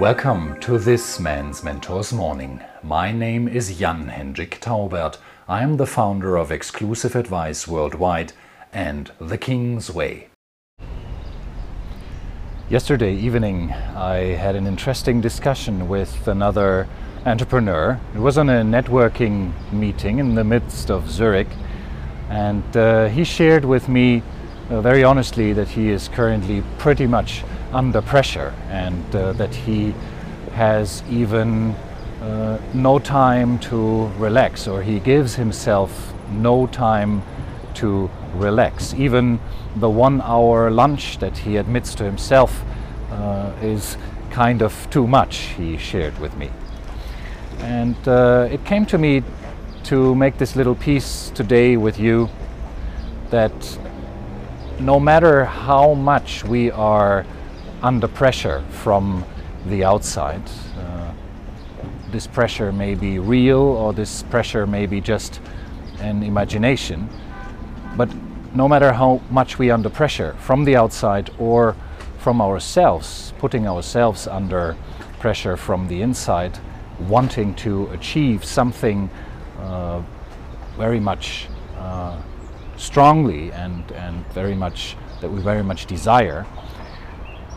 Welcome to this Man's Mentors Morning. My name is Jan Hendrik Taubert. I am the founder of Exclusive Advice Worldwide and The King's Way. Yesterday evening, I had an interesting discussion with another entrepreneur. It was on a networking meeting in the midst of Zurich, and uh, he shared with me uh, very honestly that he is currently pretty much under pressure and uh, that he has even uh, no time to relax or he gives himself no time to relax. Even the one hour lunch that he admits to himself uh, is kind of too much, he shared with me. And uh, it came to me to make this little piece today with you that no matter how much we are under pressure from the outside. Uh, this pressure may be real or this pressure may be just an imagination. But no matter how much we are under pressure from the outside or from ourselves, putting ourselves under pressure from the inside, wanting to achieve something uh, very much strongly and, and very much that we very much desire,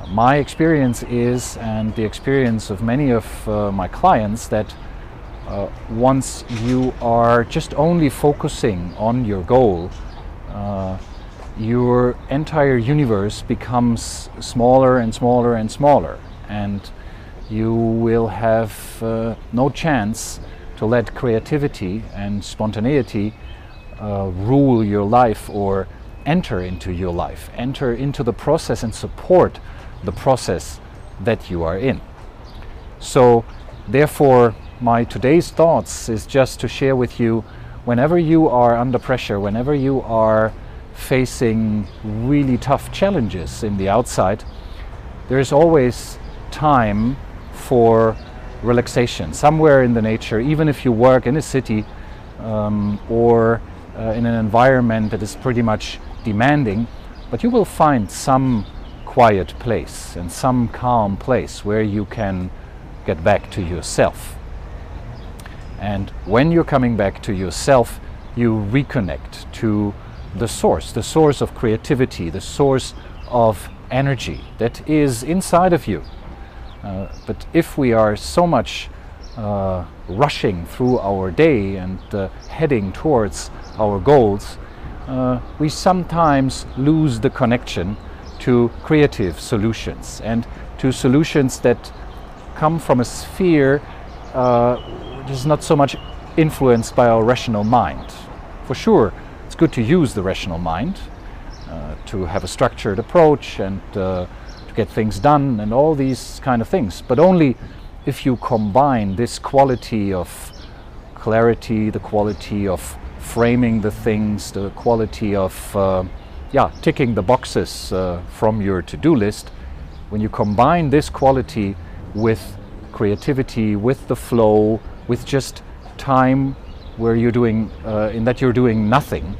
my experience is, and the experience of many of uh, my clients, that uh, once you are just only focusing on your goal, uh, your entire universe becomes smaller and smaller and smaller, and you will have uh, no chance to let creativity and spontaneity uh, rule your life or enter into your life, enter into the process and support the process that you are in. So, therefore, my today's thoughts is just to share with you whenever you are under pressure, whenever you are facing really tough challenges in the outside, there is always time for relaxation somewhere in the nature, even if you work in a city um, or uh, in an environment that is pretty much demanding, but you will find some quiet place and some calm place where you can get back to yourself. And when you're coming back to yourself, you reconnect to the source, the source of creativity, the source of energy that is inside of you. Uh, but if we are so much uh, rushing through our day and uh, heading towards our goals, uh, we sometimes lose the connection to creative solutions and to solutions that come from a sphere uh, which is not so much influenced by our rational mind. For sure, it's good to use the rational mind uh, to have a structured approach and uh, to get things done and all these kind of things, but only if you combine this quality of clarity, the quality of framing the things, the quality of uh, yeah, ticking the boxes uh, from your to-do list, when you combine this quality with creativity, with the flow, with just time where you're doing, uh, in that you're doing nothing,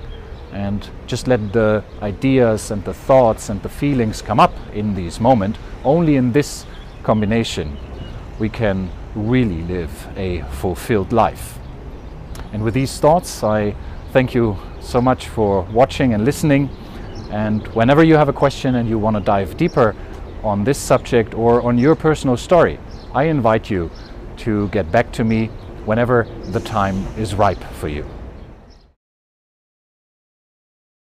and just let the ideas and the thoughts and the feelings come up in this moment, only in this combination we can really live a fulfilled life. And with these thoughts, I thank you so much for watching and listening. And whenever you have a question and you want to dive deeper on this subject or on your personal story, I invite you to get back to me whenever the time is ripe for you.